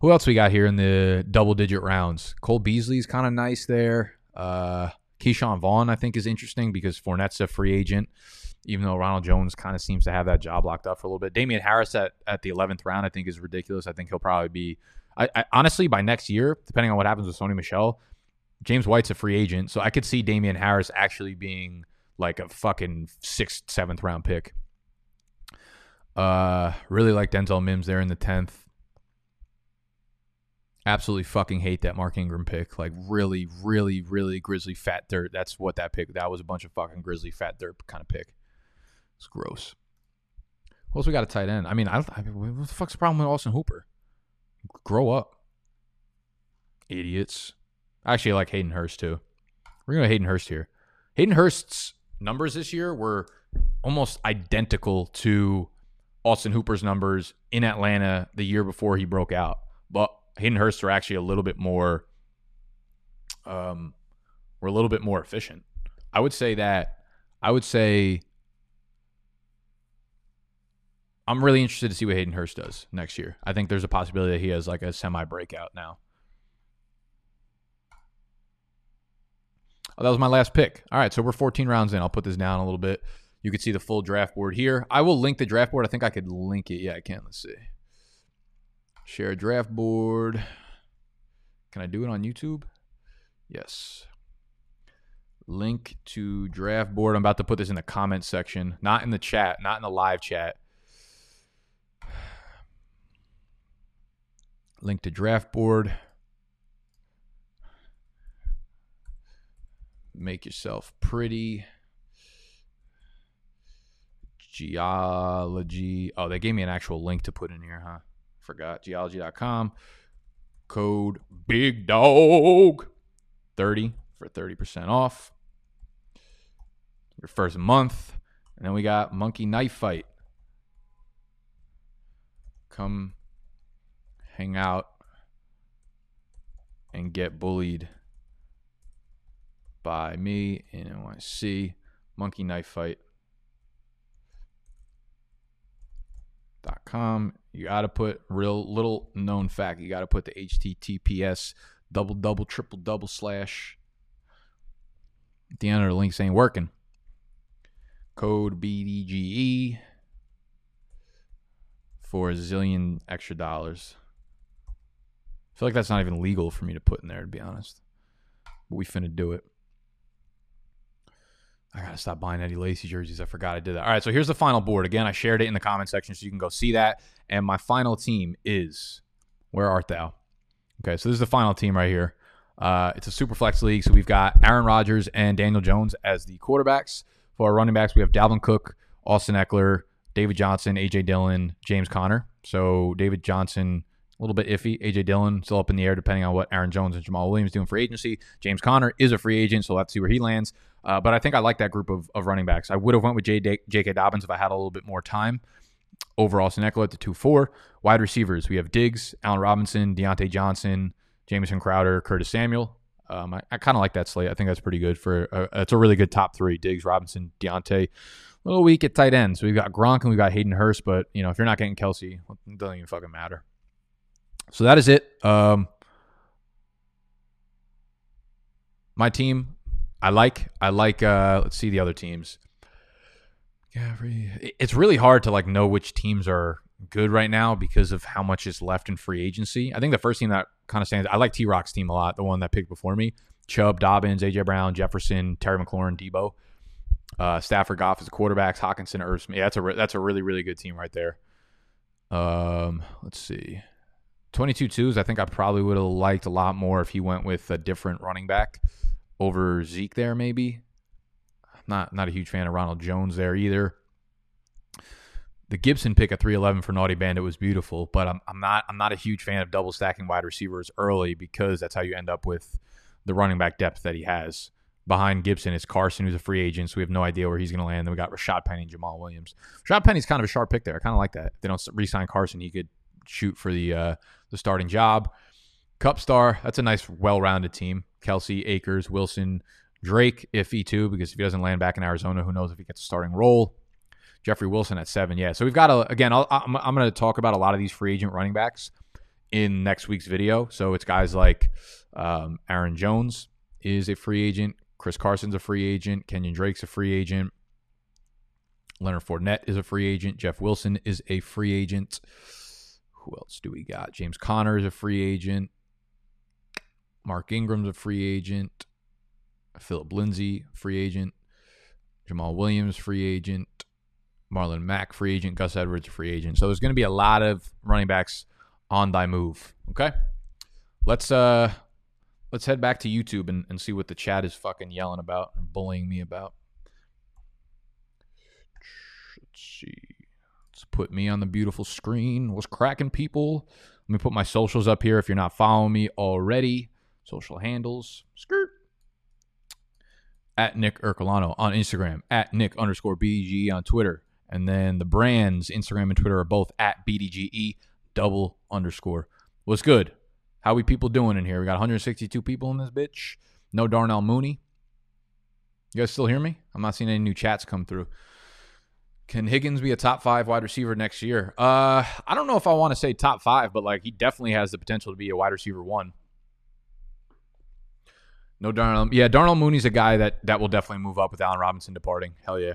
Who else we got here in the double digit rounds? Cole Beasley's kind of nice there. Uh, Ke'Shawn Vaughn, I think, is interesting because Fournette's a free agent, even though Ronald Jones kind of seems to have that job locked up for a little bit. Damien Harris at, at the 11th round, I think, is ridiculous. I think he'll probably be, I, I honestly, by next year, depending on what happens with Sony Michel, James White's a free agent. So I could see Damien Harris actually being like a fucking sixth, seventh round pick. Uh, really like Denzel Mims there in the 10th. Absolutely fucking hate that Mark Ingram pick. Like really, really, really grizzly fat dirt. That's what that pick. That was a bunch of fucking grizzly fat dirt kind of pick. It's gross. What else we got a tight end? I mean, I, I mean, what the fuck's the problem with Austin Hooper? Grow up, idiots. I actually like Hayden Hurst too. We're gonna Hayden Hurst here. Hayden Hurst's numbers this year were almost identical to Austin Hooper's numbers in Atlanta the year before he broke out. But Hayden Hurst are actually a little bit more um were a little bit more efficient. I would say that I would say I'm really interested to see what Hayden Hurst does next year. I think there's a possibility that he has like a semi breakout now. Oh, that was my last pick. All right, so we're 14 rounds in. I'll put this down a little bit. You can see the full draft board here. I will link the draft board. I think I could link it. Yeah, I can. Let's see. Share draft board. Can I do it on YouTube? Yes. Link to draft board. I'm about to put this in the comment section, not in the chat, not in the live chat. Link to draft board. Make yourself pretty. Geologie. Oh, they gave me an actual link to put in here, huh? Forgot. Geologie.com. Code Big Dog 30 for 30% off. Your first month. And then we got Monkey Knife Fight. Come hang out and get bullied by me in NYC. Monkey Knife Fight. Dot com. You got to put real little known fact. You got to put the HTTPS double double triple double slash. At the end of the links ain't working. Code BDGE for a zillion extra dollars. I feel like that's not even legal for me to put in there, to be honest. But we finna do it. I gotta stop buying Eddie Lacy jerseys. I forgot I did that. All right, so here's the final board. Again, I shared it in the comment section so you can go see that. And my final team is where art thou? Okay, so this is the final team right here. Uh, it's a super flex league, so we've got Aaron Rodgers and Daniel Jones as the quarterbacks. For our running backs, we have Dalvin Cook, Austin Ekeler, David Johnson, AJ Dillon, James Conner. So David Johnson, a little bit iffy. AJ Dillon still up in the air depending on what Aaron Jones and Jamaal Williams doing for agency. James Conner is a free agent, so we'll have to see where he lands. Uh, but I think I like that group of, of running backs. I would have went with J.K. Dobbins if I had a little bit more time over Austin Ekeler at the 2-4. Wide receivers, we have Diggs, Allen Robinson, Diontae Johnson, Jamison Crowder, Curtis Samuel. Um, I, I kind of like that slate. I think that's pretty good for. Uh, it's a really good top three: Diggs, Robinson, Diontae. Little weak at tight end. So we've got Gronk and we've got Hayden Hurst. But you know, if you're not getting Kelce, it doesn't even fucking matter. So that is it. Um, my team, I like. I like. Uh, let's see the other teams. Yeah, it's really hard to like know which teams are good right now because of how much is left in free agency. I think the first team that kind of stands, I like T Rock's team a lot, the one that picked before me. Chubb, Dobbins, AJ Brown, Jefferson, Terry McLaurin, Deebo, uh, Stafford, Goff as quarterbacks, Hockenson, Irv Yeah, that's a that's a really really good team right there. Um, let's see, twenty two twos. I think I probably would have liked a lot more if he went with a different running back over Zeke there. Maybe not not a huge fan of Ronald Jones there either the Gibson pick at 311 for Naughty Bandit was beautiful, but I'm, I'm not I'm not a huge fan of double stacking wide receivers early because that's how you end up with the running back depth that he has. Behind Gibson is Carson, who's a free agent, so we have no idea where he's going to land. Then we got Rashad Penny and Jamaal Williams. Rashad Penny's kind of a sharp pick there. I kind of like that. If they don't re-sign Carson, he could shoot for the uh, the starting job. Cup star, that's a nice, well-rounded team. Kelce, Akers, Wilson, Drake, iffy too, because if he doesn't land back in Arizona, who knows if he gets a starting role. Jeffrey Wilson at seven. Yeah. So we've got a, again, i am I'm going to talk about a lot of these free agent running backs in next week's video. So it's guys like um, Aaron Jones is a free agent. Chris Carson's a free agent. Kenyon Drake's a free agent. Leonard Fournette is a free agent. Jeff Wilson is a free agent. Who else do we got? James Conner is a free agent. Mark Ingram's a free agent. Philip Lindsay, free agent. Jamaal Williams, free agent. Marlon Mack, free agent. Gus Edwards, free agent. So there's going to be a lot of running backs on thy move. Okay, let's uh let's head back to YouTube and, and see what the chat is fucking yelling about and bullying me about. Let's see. Let's put me on the beautiful screen. What's cracking, people? Let me put my socials up here if you're not following me already. Social handles. Skirt. At Nick Ercolano on Instagram. At Nick underscore BDG on Twitter. And then the brands, Instagram and Twitter, are both at BDGE double underscore. What's good? How we people doing in here? We got 162 people in this bitch. No Darnell Mooney. You guys still hear me? I'm not seeing any new chats come through. Can Higgins be a top five wide receiver next year? Uh, I don't know if I want to say top five, but like he definitely has the potential to be a wide receiver one. No Darnell. Yeah, Darnell Mooney's a guy that that will definitely move up with Allen Robinson departing. Hell yeah.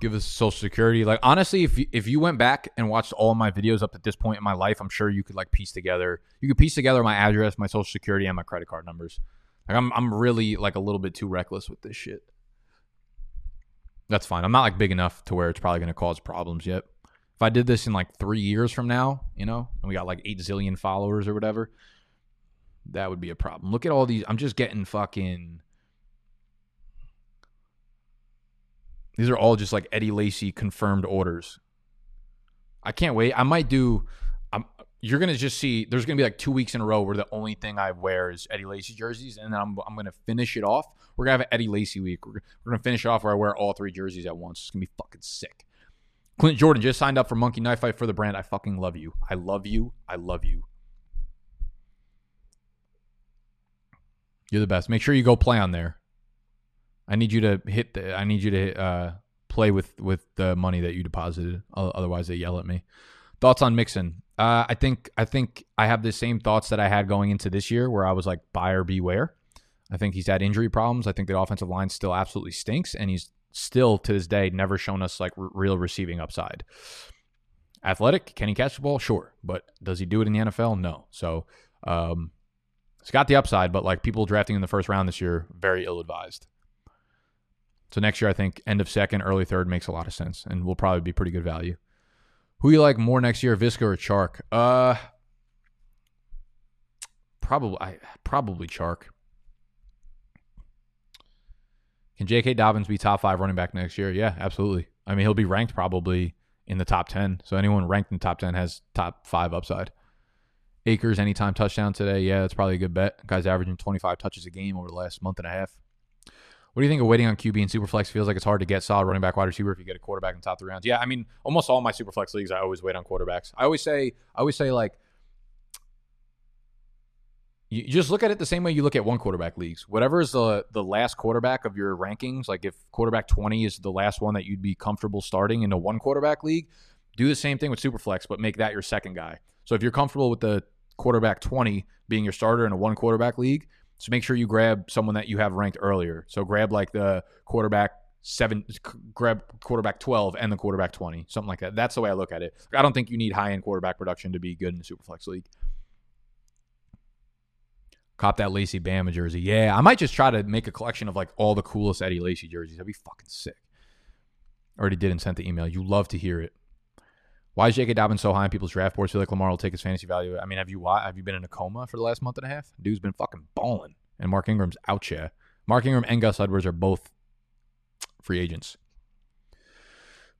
Give us social security. Like honestly, if you, if you went back and watched all my videos up at this point in my life, I'm sure you could like piece together. You could piece together my address, my social security, and my credit card numbers. Like I'm I'm really like a little bit too reckless with this shit. That's fine. I'm not like big enough to where it's probably going to cause problems yet. If I did this in like three years from now, you know, and we got like eight zillion followers or whatever, that would be a problem. Look at all these. I'm just getting fucking. These are all just like Eddie Lacy confirmed orders. I can't wait. I might do. I'm. You're gonna just see. There's gonna be like two weeks in a row where the only thing I wear is Eddie Lacy jerseys, and then I'm. I'm gonna finish it off. We're gonna have an Eddie Lacy week. We're, we're gonna finish off where I wear all three jerseys at once. It's gonna be fucking sick. Clint Jordan just signed up for Monkey Knife Fight for the brand. I fucking love you. I love you. I love you. You're the best. Make sure you go play on there. I need you to hit the. I need you to uh, play with with the money that you deposited. Otherwise, they yell at me. Thoughts on Mixon? Uh, I think I think I have the same thoughts that I had going into this year, where I was like buyer beware. I think he's had injury problems. I think the offensive line still absolutely stinks, and he's still to this day never shown us like r- real receiving upside. Athletic, can he catch the ball? Sure, but does he do it in the NFL? No. So um, it's got the upside, but like people drafting in the first round this year, very ill advised. So next year, I think end of second, early third makes a lot of sense, and will probably be pretty good value. Who you like more next year, Viska or Chark? Uh, probably, I probably Chark. Can J.K. Dobbins be top five running back next year? Yeah, absolutely. I mean, he'll be ranked probably in the top ten. So anyone ranked in the top ten has top five upside. Akers anytime touchdown today. Yeah, that's probably a good bet. Guy's averaging 25 touches a game over the last month and a half. What do you think of waiting on QB and Superflex? Feels like it's hard to get solid running back wide receiver if you get a quarterback in top three rounds. Yeah, I mean, almost all my Superflex leagues, I always wait on quarterbacks. I always say, I always say like, you just look at it the same way you look at one quarterback leagues. Whatever is the the last quarterback of your rankings, like if quarterback 20 is the last one that you'd be comfortable starting in a one quarterback league, do the same thing with Superflex, but make that your second guy. So if you're comfortable with the quarterback 20 being your starter in a one quarterback league, so make sure you grab someone that you have ranked earlier. So grab like the quarterback seven, grab quarterback 12 and the quarterback 20, something like that. That's the way I look at it. I don't think you need high end quarterback production to be good in the Superflex league. Cop that Lacy Bama jersey. Yeah, I might just try to make a collection of like all the coolest Eddie Lacy jerseys. That'd be fucking sick. Already did and sent the email. You love to hear it. Why is J.K. Dobbins so high on people's draft boards? Feel like Lamar will take his fantasy value. I mean, have you have you been in a coma for the last month and a half? Dude's been fucking balling, and Mark Ingram's out here. Mark Ingram and Gus Edwards are both free agents.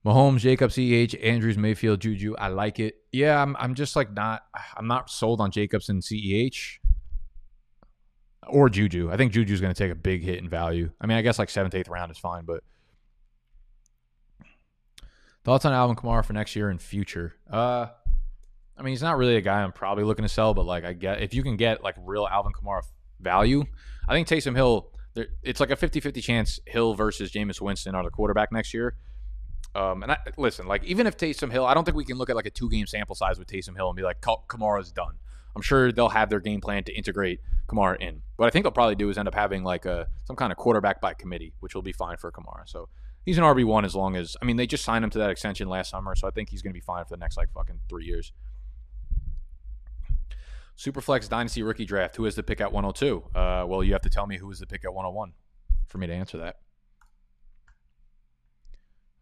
Mahomes, Jacobs, CEH, Andrews, Mayfield, Juju. I like it. Yeah, I'm. I'm just like not. I'm not sold on Jacobs and CEH or Juju. I think Juju's going to take a big hit in value. I mean, I guess like seventh, eighth round is fine, but thoughts on Alvin Kamara for next year and future? Uh, I mean, he's not really a guy I'm probably looking to sell, but like I get if you can get like real Alvin Kamara value, I think Taysom Hill. It's like a 50-50 chance Hill versus Jameis Winston are the quarterback next year. Um, and I, listen, like even if Taysom Hill, I don't think we can look at like a two game sample size with Taysom Hill and be like Kamara's done. I'm sure they'll have their game plan to integrate Kamara in. What I think they'll probably do is end up having like a some kind of quarterback by committee, which will be fine for Kamara. So he's an RB one as long as I mean they just signed him to that extension last summer, so I think he's going to be fine for the next like fucking three years. Superflex Dynasty Rookie Draft. Who is the pick at 102? Uh, well, you have to tell me who is the pick at 101 for me to answer that.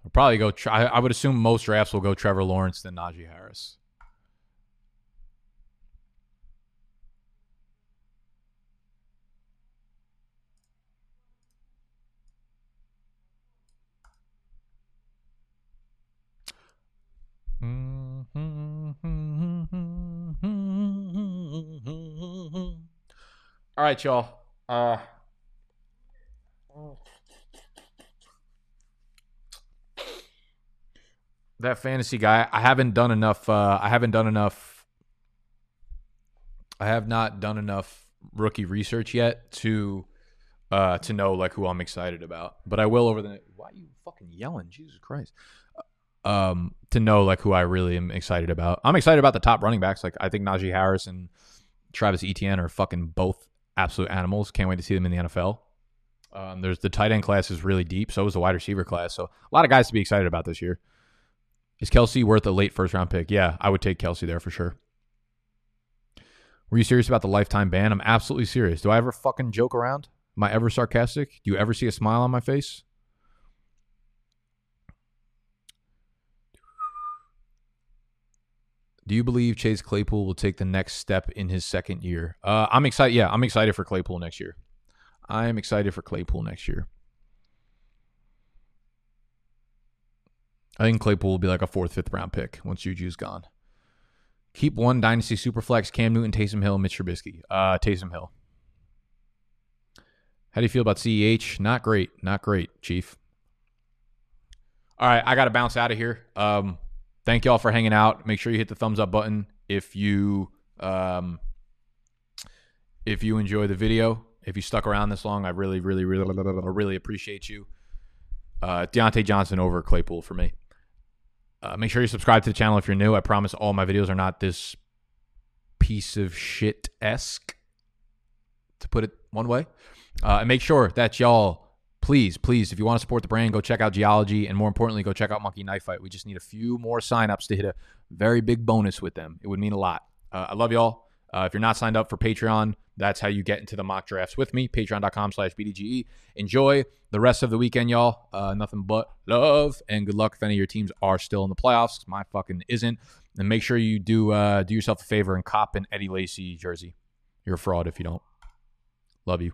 I'll probably go. Try, I would assume most drafts will go Trevor Lawrence than Najee Harris. All right, y'all. Uh, that fantasy guy. I haven't done enough. Uh, I haven't done enough. I have not done enough rookie research yet to uh, to know like who I'm excited about. But I will over the. Why are you fucking yelling? Jesus Christ. Um, to know like who I really am excited about. I'm excited about the top running backs. Like I think Najee Harris and Travis Etienne are fucking both absolute animals. Can't wait to see them in the NFL. Um, there's the tight end class is really deep. So is the wide receiver class. So a lot of guys to be excited about this year. Is Kelce worth a late first round pick? Yeah, I would take Kelce there for sure. Were you serious about the lifetime ban? I'm absolutely serious. Do I ever fucking joke around? Am I ever sarcastic? Do you ever see a smile on my face? Do you believe Chase Claypool will take the next step in his second year? Uh, I'm excited. Yeah, I'm excited for Claypool next year. I am excited for Claypool next year. I think Claypool will be like a fourth, fifth round pick once Juju's gone. Keep one dynasty superflex: Cam Newton, Taysom Hill, Mitch Trubisky. Uh, Taysom Hill. How do you feel about CEH? Not great. Not great, Chief. All right, I got to bounce out of here. Um, thank y'all for hanging out. Make sure you hit the thumbs up button if you um, if you enjoy the video. If you stuck around this long, I really, really, really, really appreciate you. Uh, Diontae Johnson over Claypool for me. Uh, make sure you subscribe to the channel if you're new. I promise all my videos are not this piece of shit esque, to put it one way. Uh, and make sure that y'all, please, please, if you want to support the brand, go check out Geologie, and more importantly, go check out Monkey Knife Fight. We just need a few more signups to hit a very big bonus with them. It would mean a lot. Uh, I love y'all. Uh, if you're not signed up for Patreon, that's how you get into the mock drafts with me. Patreon.com slash BDGE. Enjoy the rest of the weekend, y'all. Uh, nothing but love and good luck if any of your teams are still in the playoffs. My fucking isn't. And make sure you do uh, do yourself a favor and cop an Eddie Lacy jersey. You're a fraud if you don't. Love you.